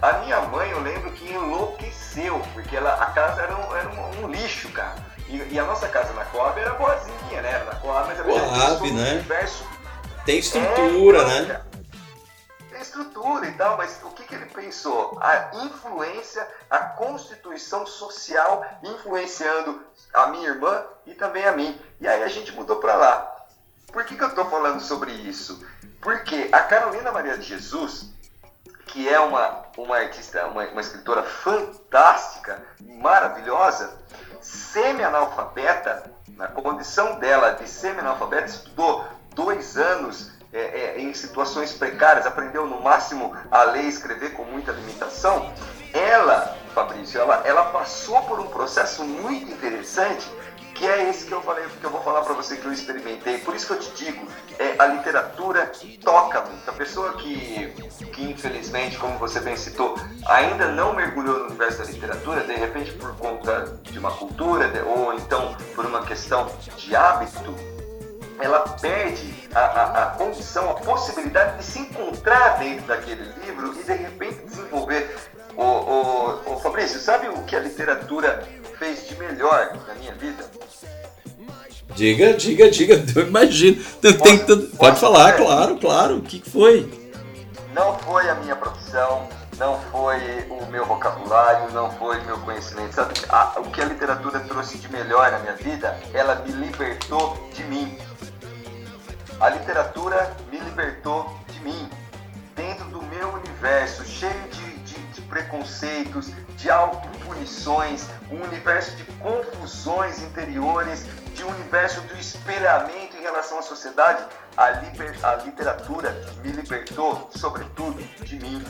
A minha mãe, eu lembro que enlouqueceu, porque ela, a casa era um, era um, um lixo, cara. E, e, a nossa casa na Coab era boazinha, né? Era na Coab, mas a Coab, né? Universo... Tem estrutura, é, né? Tem estrutura e tal, mas o que, que ele pensou? A influência, a constituição social influenciando a minha irmã e também a mim. E aí a gente mudou para lá. Por que, que eu estou falando sobre isso? Porque a Carolina Maria de Jesus, que é uma, uma artista, uma, uma escritora fantástica, maravilhosa, semi-analfabeta, na condição dela de semi-analfabeta, estudou dois anos é, é, em situações precárias, aprendeu no máximo a ler e escrever com muita limitação, ela, Fabrício, ela, ela passou por um processo muito interessante que é esse que eu falei, que eu vou falar para você que eu experimentei. Por isso que eu te digo, é, a literatura toca muito. A pessoa que, que infelizmente, como você bem citou, ainda não mergulhou no universo da literatura, de repente por conta de uma cultura de, ou então por uma questão de hábito, ela perde a, a, a, condição, a possibilidade de se encontrar dentro daquele livro e de repente desenvolver. O, o, Fabrício, sabe o que a literatura fez de melhor na minha vida? Diga, diga, diga, [LAUGHS] eu imagino. Tem, pode, tem, pode falar, claro, claro. O que foi? Não foi a minha profissão, não foi o meu vocabulário, não foi o meu conhecimento. Sabe, a, o que a literatura trouxe de melhor na minha vida, ela me libertou de mim. A literatura me libertou de mim, dentro do meu universo, cheio de preconceitos, de autopunições, um universo de confusões interiores, de um universo do espelhamento em relação à sociedade. A, liber, a literatura me libertou, sobretudo, de mim.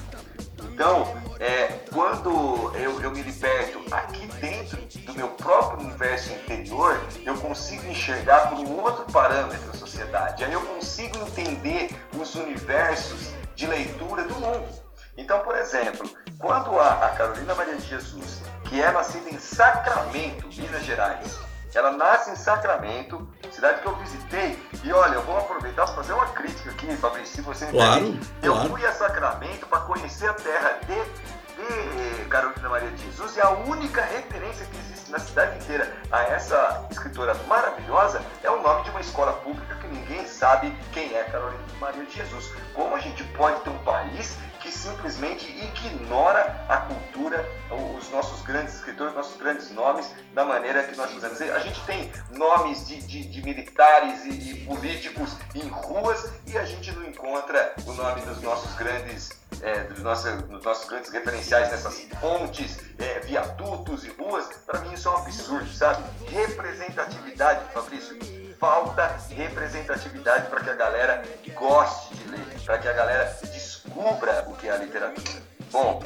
Então, é, quando eu, eu me liberto aqui dentro do meu próprio universo interior, eu consigo enxergar por um outro parâmetro a sociedade. Aí eu consigo entender os universos de leitura do mundo. Então, por exemplo, quando a, a Carolina Maria de Jesus, que é nascida em Sacramento, Minas Gerais, ela nasce em Sacramento, cidade que eu visitei. E olha, eu vou aproveitar para fazer uma crítica aqui, Fabrício, se você claro, entende. Eu claro. fui a Sacramento para conhecer a terra de, de Carolina Maria de Jesus e a única referência que existe na cidade inteira a essa escritora maravilhosa é o nome de uma escola pública que ninguém sabe quem é Carolina Maria de Jesus. Como a gente pode ter um país que simplesmente ignora a cultura, os nossos grandes escritores, nossos grandes nomes, da maneira que nós fazemos. A gente tem nomes de, de, de militares e, de políticos em ruas e a gente não encontra o nome dos nossos grandes é, dos, nossos, dos nossos grandes referenciais nessas pontes, é, viadutos e ruas, para mim isso é um absurdo, sabe? Representatividade, Fabrício, falta representatividade para que a galera goste de ler, para que a galera descubra o que é a literatura. Bom,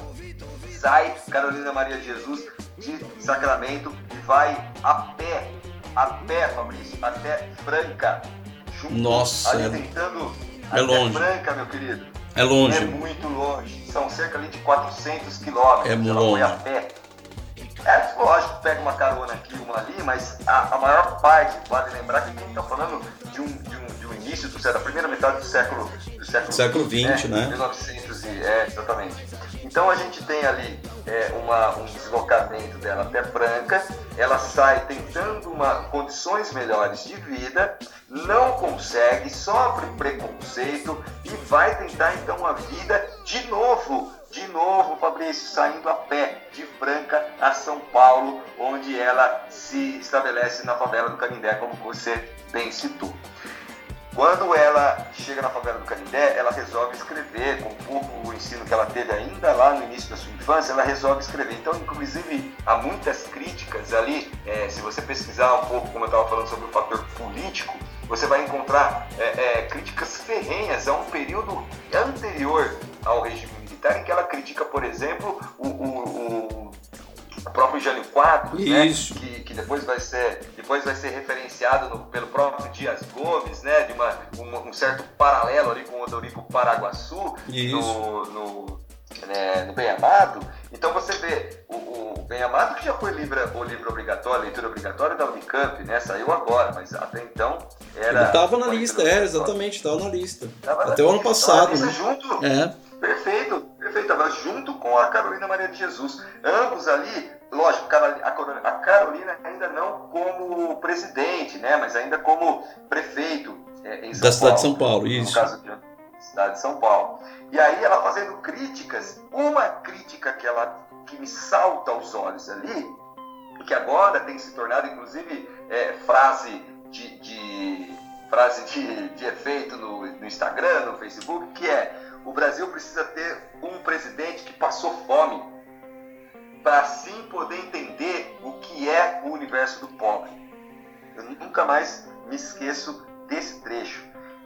sai Carolina Maria Jesus de Sacramento e vai a pé, a pé, Fabrício, até Franca. Junto, Nossa, ali tentando é longe. Franca, meu querido. É longe. É muito longe. São cerca ali de 400 quilômetros. É muito longe. a pé. É, lógico, pega uma carona aqui, uma ali, mas a, a maior parte, vale lembrar que a gente está falando de um, de um, de um início do século, da primeira metade do século do século, século 20, né? né? 1900 e, é, exatamente. Então a gente tem ali é, uma, um deslocamento dela até Franca, ela sai tentando uma, condições melhores de vida, não consegue, sofre preconceito e vai tentar então uma vida de novo de novo, Fabrício, saindo a pé de Franca a São Paulo, onde ela se estabelece na favela do Canindé, como você bem citou. Quando ela chega na favela do Canindé, ela resolve escrever, com pouco ensino que ela teve ainda lá no início da sua infância, ela resolve escrever. Então, inclusive, há muitas críticas ali, é, se você pesquisar um pouco, como eu estava falando sobre o fator político, você vai encontrar é, é, críticas ferrenhas a um período anterior ao regime militar, em que ela critica, por exemplo, o, o, o próprio Jânio Quadros, né, que, que depois vai ser, depois vai ser referenciado no, pelo próprio Dias Gomes, né, de uma, um, um, certo paralelo ali com o Odorico Paraguaçu, no, no, né, no Bem Amado. Então você vê o, o Bem Amado, que já foi livro, o livro obrigatório, leitura obrigatória da Unicamp, né, saiu agora, mas até então era. Ele estava na lista, é, exatamente, estava na lista. Tava até o ano passado. Né? Junto, é. Perfeito, perfeito. Estava junto com a Carolina Maria de Jesus. Ambos ali, lógico, a Carolina ainda não como presidente, né? Mas ainda como prefeito é, da Paulo, cidade de São Paulo, isso. No caso de cidade de São Paulo. E aí ela fazendo críticas, uma crítica que ela que me salta aos olhos ali, e que agora tem se tornado inclusive é, frase de, de frase de, de efeito no, no Instagram, no Facebook, que é o Brasil precisa ter um presidente que passou fome para assim poder entender o que é o universo do pobre. Eu nunca mais me esqueço desse trecho.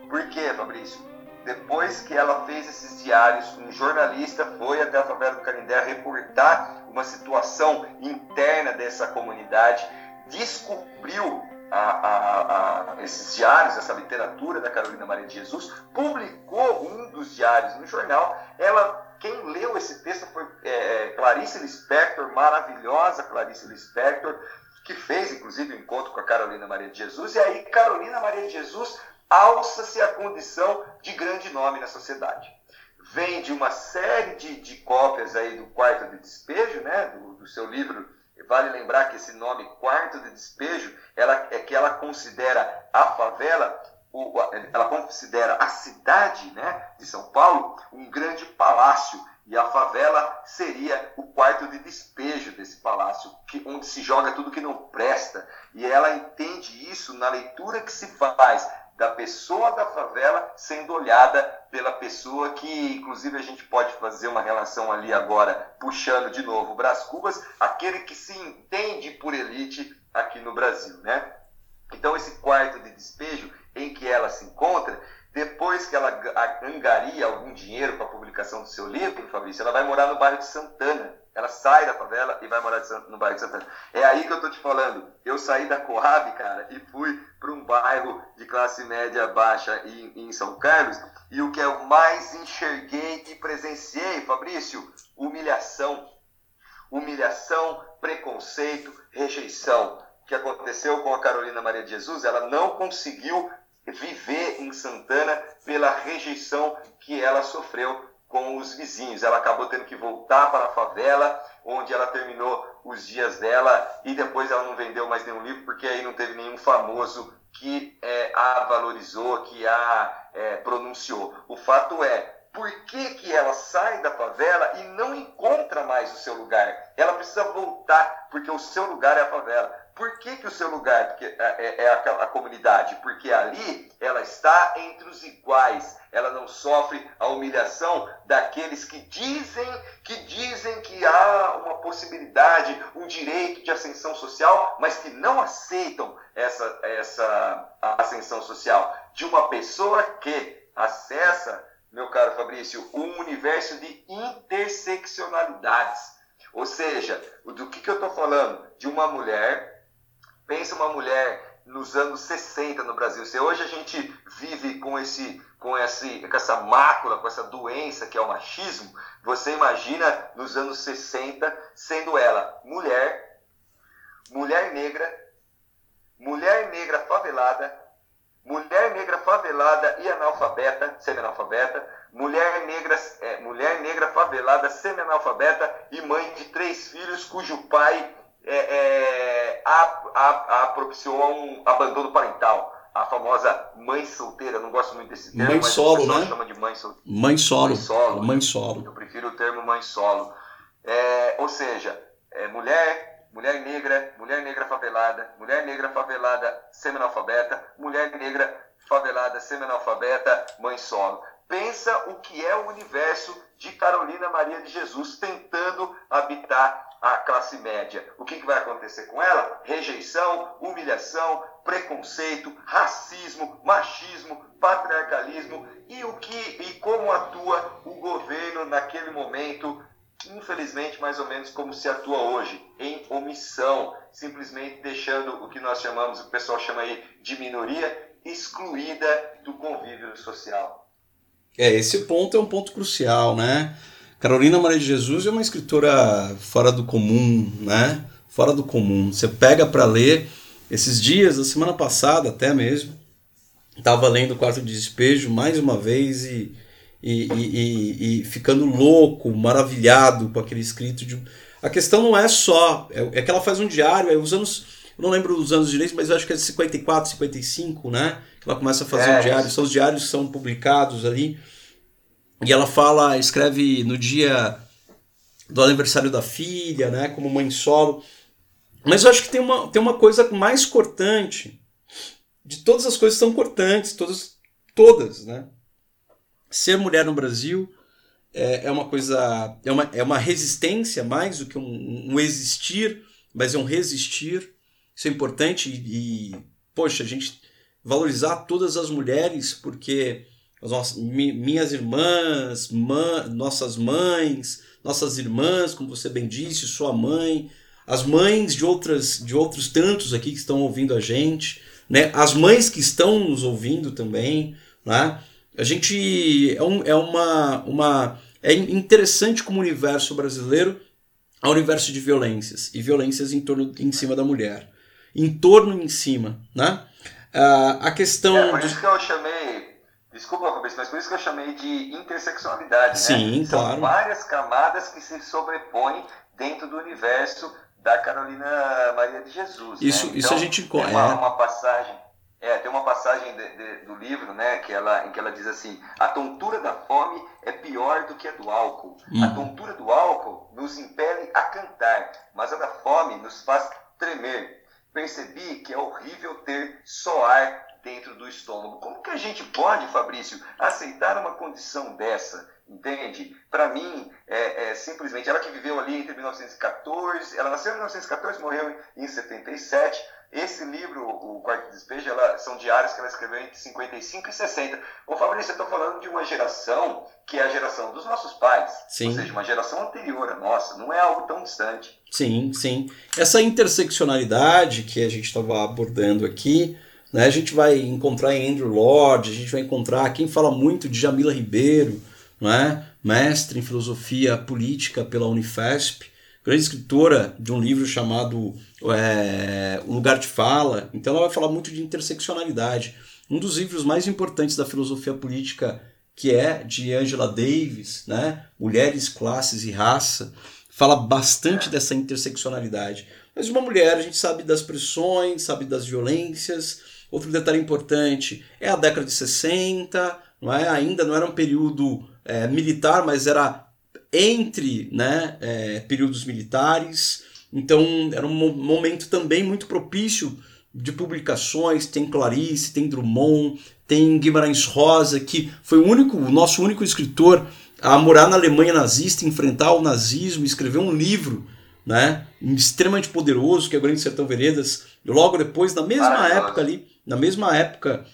Por quê, Fabrício? Depois que ela fez esses diários, um jornalista foi até a favela do Canindé reportar uma situação interna dessa comunidade, descobriu a, a, a, esses diários, essa literatura da Carolina Maria de Jesus, publicou um dos diários no jornal. Ela, quem leu esse texto foi é, é Clarice Lispector, maravilhosa Clarice Lispector, que fez inclusive um encontro com a Carolina Maria de Jesus. E aí Carolina Maria de Jesus alça-se a condição de grande nome na sociedade. Vende uma série de, de cópias aí do Quarto de Despejo, né, do, do seu livro Vale lembrar que esse nome quarto de despejo ela, é que ela considera a favela, ela considera a cidade né, de São Paulo um grande palácio. E a favela seria o quarto de despejo desse palácio, que, onde se joga tudo que não presta. E ela entende isso na leitura que se faz da pessoa da favela sendo olhada pela pessoa que, inclusive, a gente pode fazer uma relação ali agora, puxando de novo o Brás Cubas, aquele que se entende por elite aqui no Brasil, né? Então, esse quarto de despejo em que ela se encontra, depois que ela angaria algum dinheiro para a publicação do seu livro, Fabrício, ela vai morar no bairro de Santana, ela sai da favela e vai morar no bairro de Santana. É aí que eu tô te falando. Eu saí da Coab, cara, e fui bairro de classe média baixa em, em São Carlos. E o que eu mais enxerguei e presenciei, Fabrício, humilhação. Humilhação, preconceito, rejeição. O que aconteceu com a Carolina Maria de Jesus, ela não conseguiu viver em Santana pela rejeição que ela sofreu com os vizinhos. Ela acabou tendo que voltar para a favela, onde ela terminou os dias dela e depois ela não vendeu mais nenhum livro, porque aí não teve nenhum famoso que é, a valorizou, que a é, pronunciou. O fato é, por que, que ela sai da favela e não encontra mais o seu lugar? Ela precisa voltar, porque o seu lugar é a favela. Por que, que o seu lugar porque é, é, é a, a, comunidade? Porque ali ela está entre os iguais. Ela não sofre a humilhação daqueles que dizem que dizem que há uma possibilidade, um direito de ascensão social, mas que não aceitam essa, essa ascensão social de uma pessoa que acessa, meu caro Fabrício, um universo de interseccionalidades. Ou seja, do que, que eu estou falando? De uma mulher Pensa uma mulher nos anos 60 no Brasil. Se hoje a gente vive com esse com, esse, com essa mácula, com essa doença que é o machismo, você imagina nos anos 60 sendo ela mulher, mulher negra, mulher negra favelada, mulher negra favelada e analfabeta, semi-analfabeta, mulher negra, é, mulher negra favelada, semi-analfabeta e mãe de três filhos cujo pai é, é, a, a, a propiciou um abandono parental. A famosa mãe solteira, não gosto muito desse termo, mãe mas solo, né? chama de mãe solteira. Mãe solo. Mãe solo. Mãe solo. Eu prefiro o termo mãe solo. É, ou seja, é, mulher, mulher negra, mulher negra favelada, mulher negra favelada semi-analfabeta, mulher negra favelada semi-analfabeta, mãe solo. Pensa o que é o universo de Carolina Maria de Jesus tentando habitar a classe média. O que, que vai acontecer com ela? Rejeição, humilhação, preconceito, racismo, machismo, patriarcalismo e o que e como atua o governo naquele momento, infelizmente mais ou menos como se atua hoje, em omissão, simplesmente deixando o que nós chamamos, o pessoal chama aí de minoria, excluída do convívio social. É, esse ponto é um ponto crucial, né? Carolina Maria de Jesus é uma escritora fora do comum, né? Fora do comum. Você pega para ler esses dias, da semana passada até mesmo, estava lendo o Quarto de Despejo mais uma vez e, e, e, e, ficando louco, maravilhado com aquele escrito. De... A questão não é só, é, é que ela faz um diário, é os anos, eu não lembro os anos direitos, mas eu acho que é de 54, 55, né? Que ela começa a fazer é, um diário, são os diários que são publicados ali. E ela fala, escreve no dia do aniversário da filha, né, como mãe solo. Mas eu acho que tem uma, tem uma coisa mais cortante. De todas as coisas são cortantes, todas, todas, né? Ser mulher no Brasil é, é uma coisa, é uma, é uma resistência mais do que um, um existir, mas é um resistir. Isso é importante e, e, poxa, a gente valorizar todas as mulheres, porque nossas, minhas irmãs, nossas mães, nossas irmãs, como você bem disse, sua mãe, as mães de outras de outros tantos aqui que estão ouvindo a gente, né? As mães que estão nos ouvindo também, né? A gente é, um, é uma uma é interessante como o universo brasileiro é um universo de violências e violências em torno em cima da mulher, em torno em cima, né? Uh, a questão é, por isso que eu chamei Desculpa, Fabrício, mas por isso que eu chamei de interseccionalidade, né? Sim, São claro. várias camadas que se sobrepõem dentro do universo da Carolina Maria de Jesus. Isso, né? então, isso a gente tem uma, é. uma passagem. É, tem uma passagem de, de, do livro, né, que ela, em que ela diz assim: a tontura da fome é pior do que a do álcool. Hum. A tontura do álcool nos impele a cantar, mas a da fome nos faz tremer. Percebi que é horrível ter só ar dentro do estômago. Como que a gente pode, Fabrício, aceitar uma condição dessa? Entende? Para mim, é, é, simplesmente ela que viveu ali entre 1914, ela nasceu em 1914, morreu em 77. Esse livro, o Quarto Despejo, ela, são diários que ela escreveu entre 55 e 60. Ô Fabrício, eu estou falando de uma geração que é a geração dos nossos pais. Sim. Ou seja, uma geração anterior à nossa, não é algo tão distante. Sim, sim. Essa interseccionalidade que a gente estava abordando aqui, né? A gente vai encontrar em Andrew Lord, a gente vai encontrar quem fala muito de Jamila Ribeiro, não é? mestre em filosofia política pela Unifesp, grande escritora de um livro chamado é, Um Lugar de Fala. Então ela vai falar muito de interseccionalidade. Um dos livros mais importantes da filosofia política, que é de Angela Davis, né? Mulheres, Classes e Raça, fala bastante dessa interseccionalidade. Mas uma mulher, a gente sabe das pressões, sabe das violências, Outro detalhe importante é a década de 60, não é? ainda não era um período é, militar, mas era entre né, é, períodos militares. Então era um momento também muito propício de publicações. Tem Clarice, tem Drummond, tem Guimarães Rosa, que foi o único, o nosso único escritor a morar na Alemanha nazista, enfrentar o nazismo, escrever um livro né, extremamente poderoso, que é o Grande Sertão Veredas. Logo depois, na mesma época ali, na mesma época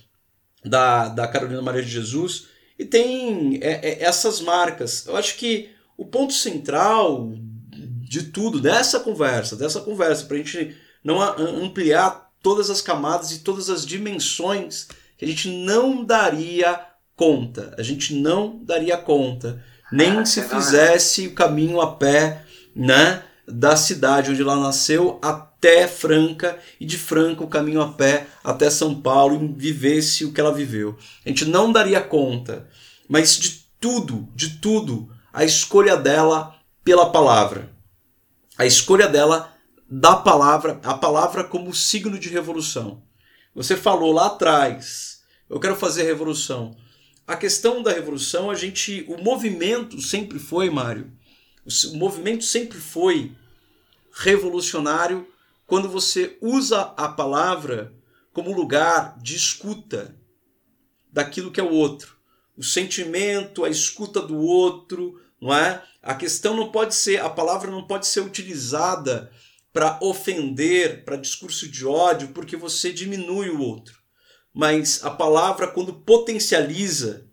da, da Carolina Maria de Jesus, e tem é, é, essas marcas. Eu acho que o ponto central de tudo, dessa conversa, dessa conversa, para a gente não ampliar todas as camadas e todas as dimensões que a gente não daria conta. A gente não daria conta. Nem se fizesse o caminho a pé, né? Da cidade onde ela nasceu até Franca e de Franca o caminho a pé até São Paulo e vivesse o que ela viveu. A gente não daria conta, mas de tudo, de tudo, a escolha dela pela palavra. A escolha dela da palavra, a palavra como signo de revolução. Você falou lá atrás, eu quero fazer revolução. A questão da revolução, a gente, o movimento sempre foi, Mário, o movimento sempre foi revolucionário quando você usa a palavra como lugar de escuta daquilo que é o outro. O sentimento, a escuta do outro, não é? A questão não pode ser, a palavra não pode ser utilizada para ofender, para discurso de ódio, porque você diminui o outro. Mas a palavra, quando potencializa,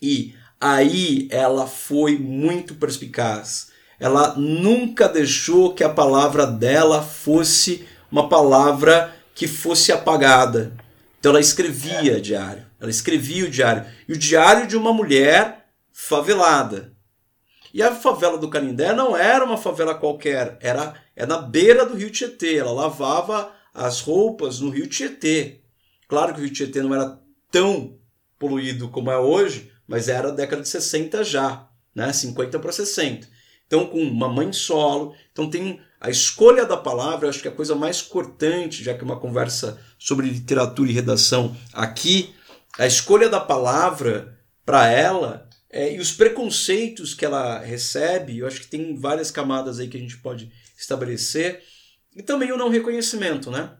e aí ela foi muito perspicaz ela nunca deixou que a palavra dela fosse uma palavra que fosse apagada. Então ela escrevia diário, ela escrevia o diário. E o diário de uma mulher favelada. E a favela do Canindé não era uma favela qualquer, era é na beira do rio Tietê. Ela lavava as roupas no rio Tietê. Claro que o rio Tietê não era tão poluído como é hoje, mas era década de 60 já, né? 50 para 60 então com uma mãe solo. Então tem a escolha da palavra, acho que é a coisa mais cortante, já que é uma conversa sobre literatura e redação aqui, a escolha da palavra para ela é, e os preconceitos que ela recebe, eu acho que tem várias camadas aí que a gente pode estabelecer, e também o não reconhecimento, né?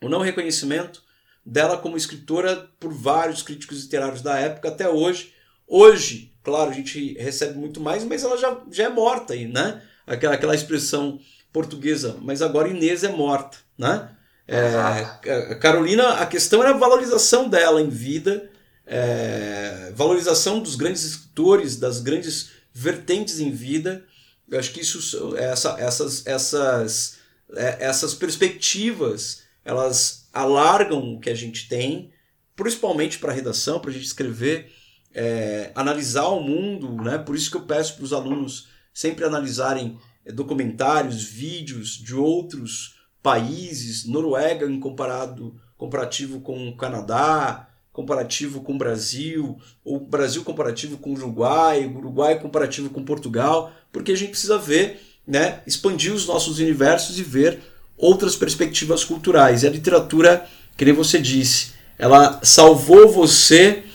O não reconhecimento dela como escritora por vários críticos literários da época até hoje. Hoje, Claro, a gente recebe muito mais, mas ela já, já é morta aí, né? Aquela, aquela expressão portuguesa, mas agora Inês é morta, né? É, a Carolina, a questão era a valorização dela em vida, é, valorização dos grandes escritores, das grandes vertentes em vida. Eu acho que isso, essa, essas, essas, é, essas perspectivas, elas alargam o que a gente tem, principalmente para a redação, para a gente escrever, é, analisar o mundo, né? Por isso que eu peço para os alunos sempre analisarem é, documentários, vídeos de outros países, Noruega em comparado, comparativo com o Canadá, comparativo com o Brasil, ou Brasil comparativo com o Uruguai, Uruguai comparativo com Portugal, porque a gente precisa ver, né, expandir os nossos universos e ver outras perspectivas culturais. E a literatura, que nem você disse, ela salvou você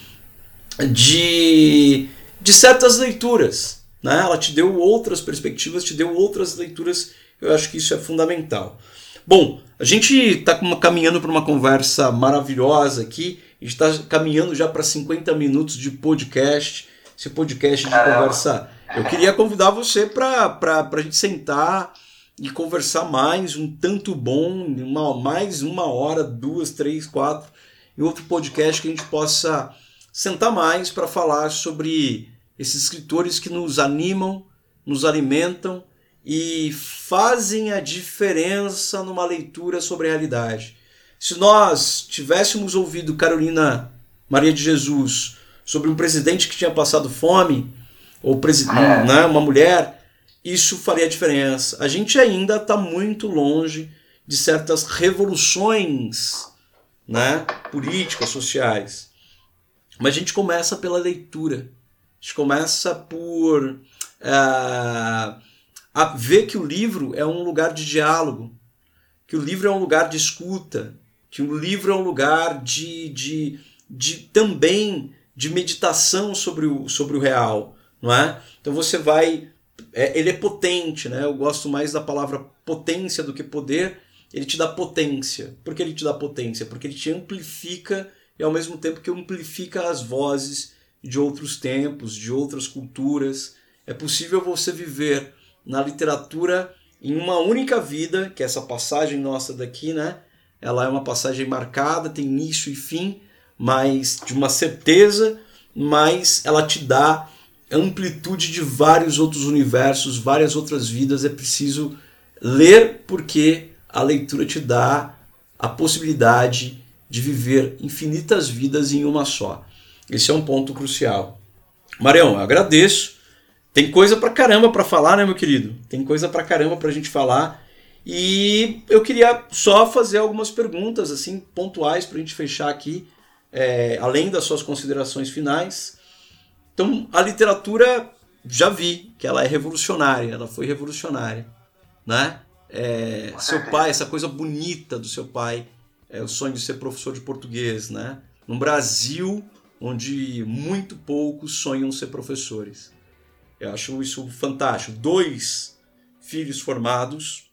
de, de certas leituras. Né? Ela te deu outras perspectivas, te deu outras leituras. Eu acho que isso é fundamental. Bom, a gente está caminhando para uma conversa maravilhosa aqui. A gente está caminhando já para 50 minutos de podcast. Esse podcast de Caramba. conversa. Eu queria convidar você para a gente sentar e conversar mais, um tanto bom, uma, mais uma hora, duas, três, quatro, em outro podcast que a gente possa sentar mais para falar sobre esses escritores que nos animam, nos alimentam e fazem a diferença numa leitura sobre a realidade. Se nós tivéssemos ouvido Carolina Maria de Jesus sobre um presidente que tinha passado fome, ou é. né, uma mulher, isso faria diferença. A gente ainda está muito longe de certas revoluções né, políticas, sociais. Mas a gente começa pela leitura. A gente começa por uh, ver que o livro é um lugar de diálogo, que o livro é um lugar de escuta, que o livro é um lugar de, de, de também de meditação sobre o, sobre o real, não é? Então você vai, é, ele é potente, né? Eu gosto mais da palavra potência do que poder. Ele te dá potência. Por que ele te dá potência? Porque ele te amplifica e ao mesmo tempo que amplifica as vozes de outros tempos, de outras culturas. É possível você viver na literatura em uma única vida, que é essa passagem nossa daqui, né? Ela é uma passagem marcada, tem início e fim, mas de uma certeza, mas ela te dá amplitude de vários outros universos, várias outras vidas. É preciso ler porque a leitura te dá a possibilidade de viver infinitas vidas em uma só. Esse é um ponto crucial. Marião, agradeço. Tem coisa pra caramba para falar, né, meu querido? Tem coisa pra caramba pra gente falar. E eu queria só fazer algumas perguntas assim pontuais para a gente fechar aqui, é, além das suas considerações finais. Então, a literatura já vi que ela é revolucionária, ela foi revolucionária, né? É, seu pai, essa coisa bonita do seu pai, é, o sonho de ser professor de português, né? Num Brasil onde muito poucos sonham ser professores. Eu acho isso fantástico. Dois filhos formados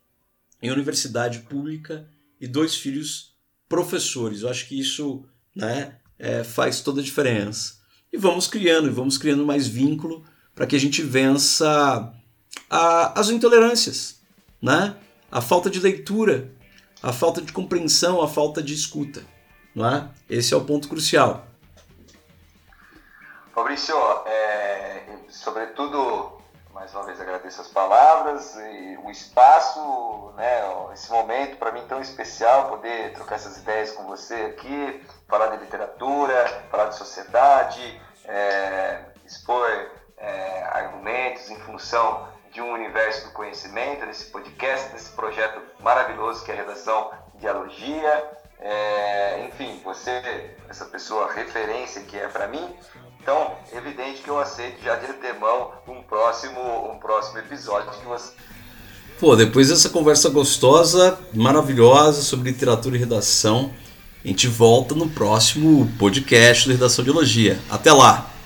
em universidade pública e dois filhos professores. Eu acho que isso né, é, faz toda a diferença. E vamos criando, e vamos criando mais vínculo para que a gente vença a, as intolerâncias, né? a falta de leitura, a falta de compreensão, a falta de escuta. Não é? Esse é o ponto crucial. Fabrício, é, sobretudo, mais uma vez agradeço as palavras e o espaço, né, esse momento para mim tão especial, poder trocar essas ideias com você aqui, falar de literatura, falar de sociedade, é, expor é, argumentos em função de um universo do conhecimento, nesse podcast, nesse projeto maravilhoso que é a Redação Dialogia. É, enfim, você, essa pessoa referência que é para mim, então, evidente que eu aceito já de antemão um próximo, um próximo episódio que você. Pô, depois dessa conversa gostosa, maravilhosa sobre literatura e redação, a gente volta no próximo podcast do Redação de Elogia. Até lá!